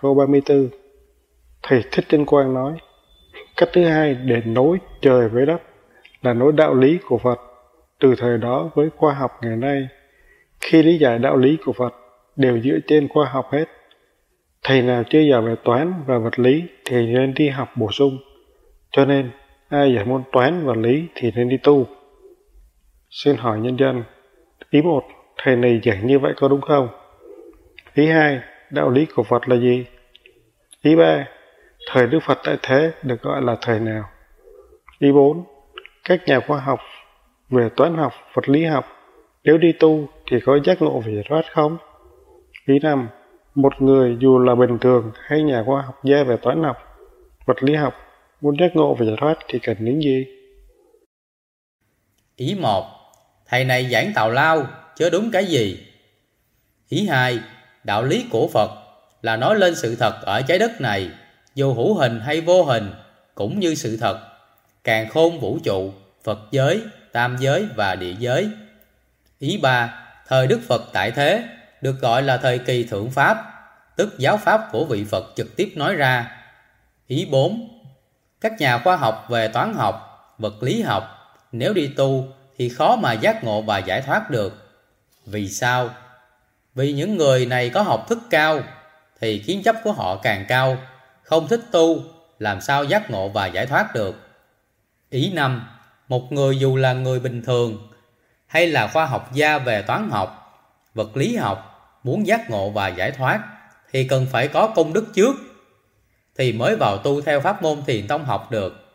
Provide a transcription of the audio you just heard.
Câu 34 Thầy Thích Trinh Quang nói Cách thứ hai để nối trời với đất là nối đạo lý của Phật từ thời đó với khoa học ngày nay. Khi lý giải đạo lý của Phật đều dựa trên khoa học hết. Thầy nào chưa giỏi về toán và vật lý thì nên đi học bổ sung. Cho nên, ai giải môn toán và lý thì nên đi tu. Xin hỏi nhân dân, ý một, thầy này giảng như vậy có đúng không? Ý hai, đạo lý của Phật là gì? Ý ba, thời Đức Phật tại thế được gọi là thời nào? Ý bốn, các nhà khoa học về toán học, vật lý học, nếu đi tu thì có giác ngộ về giải thoát không? Ý năm, một người dù là bình thường hay nhà khoa học gia về toán học, vật lý học, muốn giác ngộ về giải thoát thì cần những gì? Ý một, thầy này giảng tào lao, chứ đúng cái gì? Ý hai, đạo lý của Phật là nói lên sự thật ở trái đất này, dù hữu hình hay vô hình, cũng như sự thật, càng khôn vũ trụ, Phật giới, tam giới và địa giới. Ý ba, thời Đức Phật tại thế được gọi là thời kỳ thượng pháp, tức giáo pháp của vị Phật trực tiếp nói ra. Ý bốn, các nhà khoa học về toán học, vật lý học, nếu đi tu thì khó mà giác ngộ và giải thoát được. Vì sao? Vì những người này có học thức cao thì kiến chấp của họ càng cao, không thích tu, làm sao giác ngộ và giải thoát được. Ý năm, một người dù là người bình thường hay là khoa học gia về toán học, vật lý học muốn giác ngộ và giải thoát thì cần phải có công đức trước thì mới vào tu theo pháp môn thiền tông học được.